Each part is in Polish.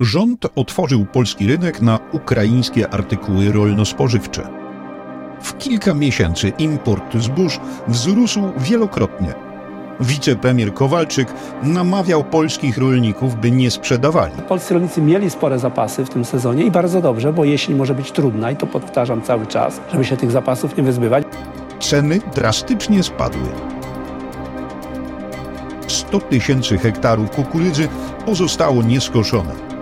Rząd otworzył polski rynek na ukraińskie artykuły rolno-spożywcze. W kilka miesięcy import zbóż wzrósł wielokrotnie. Wicepremier Kowalczyk namawiał polskich rolników, by nie sprzedawali. Polscy rolnicy mieli spore zapasy w tym sezonie i bardzo dobrze, bo jeśli może być trudna i to powtarzam cały czas, żeby się tych zapasów nie wyzbywać. Ceny drastycznie spadły. 100 tysięcy hektarów kukurydzy pozostało nieskoszone.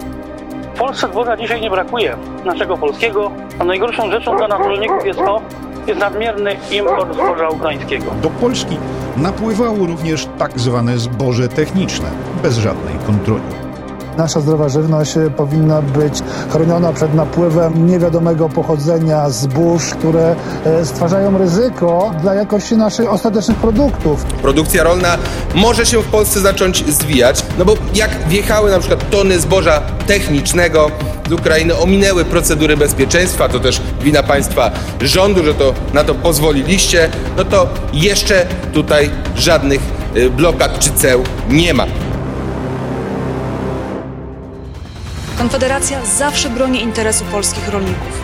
W Polsce zboża dzisiaj nie brakuje, naszego polskiego, a najgorszą rzeczą dla nas rolników jest to, jest nadmierny import zboża ukraińskiego. Do Polski napływało również tak zwane zboże techniczne, bez żadnej kontroli. Nasza zdrowa żywność powinna być chroniona przed napływem niewiadomego pochodzenia zbóż, które e, stwarzają ryzyko dla jakości naszych ostatecznych produktów. Produkcja rolna może się w Polsce zacząć zwijać, no bo jak wjechały na przykład tony zboża technicznego z Ukrainy, ominęły procedury bezpieczeństwa, to też wina państwa rządu, że to na to pozwoliliście, no to jeszcze tutaj żadnych y, blokad czy ceł nie ma. Konfederacja zawsze broni interesu polskich rolników.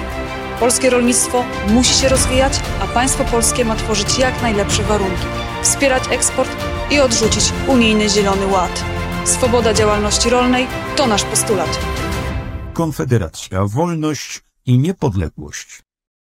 Polskie rolnictwo musi się rozwijać, a państwo polskie ma tworzyć jak najlepsze warunki, wspierać eksport i odrzucić unijny Zielony Ład. Swoboda działalności rolnej to nasz postulat. Konfederacja, wolność i niepodległość.